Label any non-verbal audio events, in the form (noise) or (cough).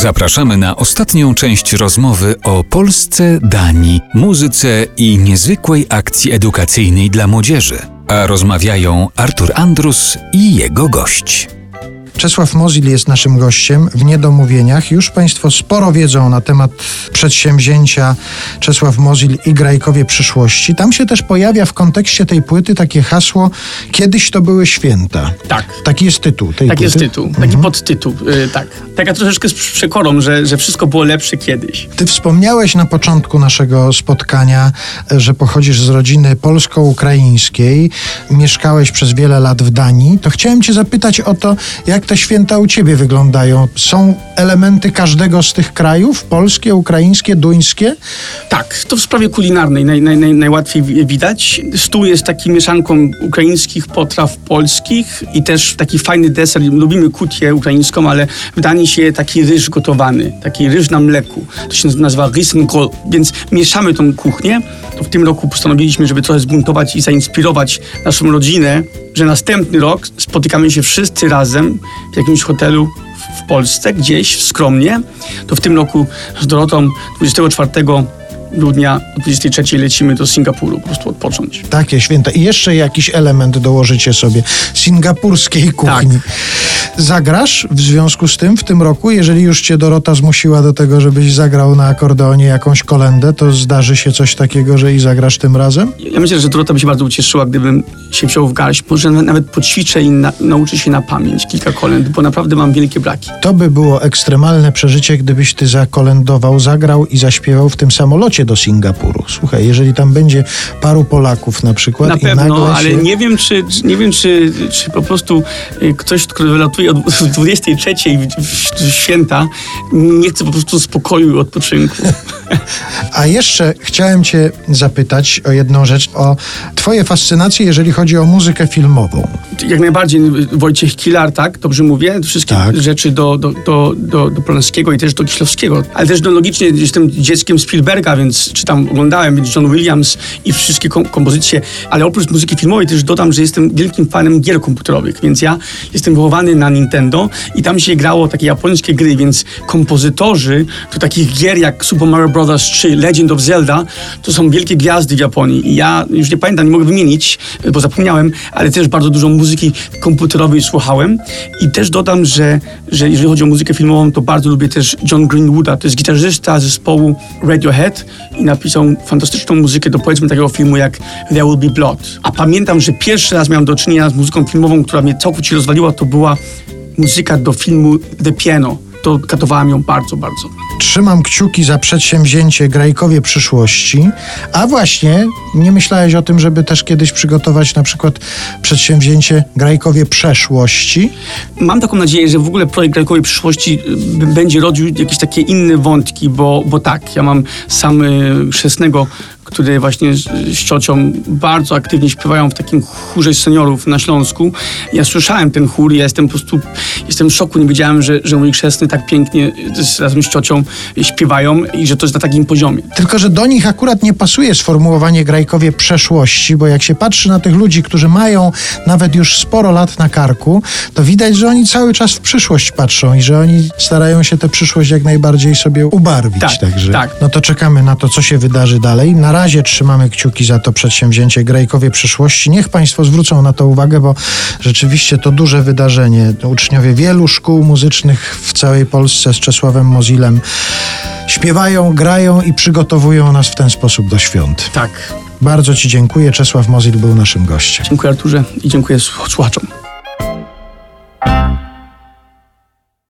Zapraszamy na ostatnią część rozmowy o Polsce, Danii, muzyce i niezwykłej akcji edukacyjnej dla młodzieży. A rozmawiają Artur Andrus i jego gość. Czesław Mozil jest naszym gościem w Niedomówieniach. Już Państwo sporo wiedzą na temat przedsięwzięcia Czesław Mozil i Grajkowie przyszłości. Tam się też pojawia w kontekście tej płyty takie hasło Kiedyś to były święta. Tak. Taki jest tytuł tej Taki płyty. jest tytuł, taki podtytuł, y, tak. Taka troszeczkę z przekorą, że, że wszystko było lepsze kiedyś. Ty wspomniałeś na początku naszego spotkania, że pochodzisz z rodziny polsko-ukraińskiej, mieszkałeś przez wiele lat w Danii. To chciałem Cię zapytać o to, jak te święta u Ciebie wyglądają. Są elementy każdego z tych krajów? Polskie, ukraińskie, duńskie? Tak, to w sprawie kulinarnej naj, naj, naj, najłatwiej wi- widać. Stół jest taki mieszanką ukraińskich potraw polskich i też taki fajny deser. Lubimy kutię ukraińską, ale w Danii się taki ryż gotowany, taki ryż na mleku. To się nazywa risengol, więc mieszamy tą kuchnię. W tym roku postanowiliśmy, żeby trochę zbuntować i zainspirować naszą rodzinę, że następny rok spotykamy się wszyscy razem w jakimś hotelu w- Polsce, gdzieś skromnie. To w tym roku z Dorotą 24 grudnia o 23 lecimy do Singapuru po prostu odpocząć. Takie święta. I jeszcze jakiś element dołożycie sobie singapurskiej kuchni. Zagrasz w związku z tym w tym roku? Jeżeli już cię Dorota zmusiła do tego, żebyś zagrał na akordeonie jakąś kolendę, to zdarzy się coś takiego, że i zagrasz tym razem? Ja myślę, że Dorota by się bardzo ucieszyła, gdybym się wziął w garść. Może na- nawet poćwiczę i na, nauczę się na pamięć kilka kolęd, bo naprawdę mam wielkie braki. To by było ekstremalne przeżycie, gdybyś ty zakolędował, zagrał i zaśpiewał w tym samolocie do Singapuru. Słuchaj, jeżeli tam będzie paru Polaków na przykład Na pewno, nagle ale się... nie wiem, czy, czy- nie wiem czy, czy po prostu y, ktoś, kto wylatuje o 23 w, święta, nie chce po prostu spokoju i odpoczynku. (laughs) A jeszcze chciałem Cię zapytać o jedną rzecz, o Twoje fascynacje, jeżeli chodzi o muzykę filmową. Jak najbardziej Wojciech Kilar, tak? Dobrze mówię? Wszystkie Tak. rzeczy do, do, do, do, do Polanskiego i też do Kieślowskiego. Ale też no, logicznie jestem dzieckiem Spielberga, więc czytam, oglądałem więc John Williams i wszystkie kom kompozycje. Ale oprócz muzyki filmowej też dodam, że jestem wielkim fanem gier komputerowych, więc ja jestem wychowany na Nintendo i tam się grało takie japońskie gry, więc kompozytorzy do takich gier jak Super Mario Bros. 3, Legend of Zelda, to są wielkie gwiazdy w Japonii. I ja już nie pamiętam, nie mogę wymienić, bo zapomniałem, ale też bardzo dużo muzyki komputerowej słuchałem. I też dodam, że, że jeżeli chodzi o muzykę filmową, to bardzo lubię też John Greenwooda. To jest gitarzysta zespołu Radiohead i napisał fantastyczną muzykę do powiedzmy takiego filmu jak There Will Be Blood. A pamiętam, że pierwszy raz miałem do czynienia z muzyką filmową, która mnie całkowicie rozwaliła, to była muzyka do filmu The Piano. To katowałem ją bardzo, bardzo. Trzymam kciuki za przedsięwzięcie Grajkowie przyszłości. A właśnie, nie myślałeś o tym, żeby też kiedyś przygotować na przykład przedsięwzięcie Grajkowie przeszłości? Mam taką nadzieję, że w ogóle projekt Grajkowej przyszłości y, będzie rodził jakieś takie inne wątki, bo, bo tak, ja mam sam y, chrzestnego, który właśnie z, ciocią bardzo aktywnie śpiewają w takim chórze seniorów na Śląsku. Ja słyszałem ten chór i ja jestem po prostu, jestem w szoku, nie wiedziałem, że, że mój chrzestny tak pięknie z, razem z ciocią śpiewają i że to jest na takim poziomie. Tylko, że do nich akurat nie pasuje sformułowanie Grajkowie przeszłości, bo jak się patrzy na tych ludzi, którzy mają nawet już sporo lat na karku, to widać, że oni cały czas w przyszłość patrzą i że oni starają się tę przyszłość jak najbardziej sobie ubarwić. Tak, Także tak. no to czekamy na to, co się wydarzy dalej. Na razie trzymamy kciuki za to przedsięwzięcie Grajkowie przyszłości. Niech Państwo zwrócą na to uwagę, bo rzeczywiście to duże wydarzenie. Uczniowie wielu szkół muzycznych w całej Polsce z Czesławem Mozilem śpiewają, grają i przygotowują nas w ten sposób do świąt. Tak. Bardzo Ci dziękuję. Czesław Mozil był naszym gościem. Dziękuję Arturze i dziękuję słuchaczom.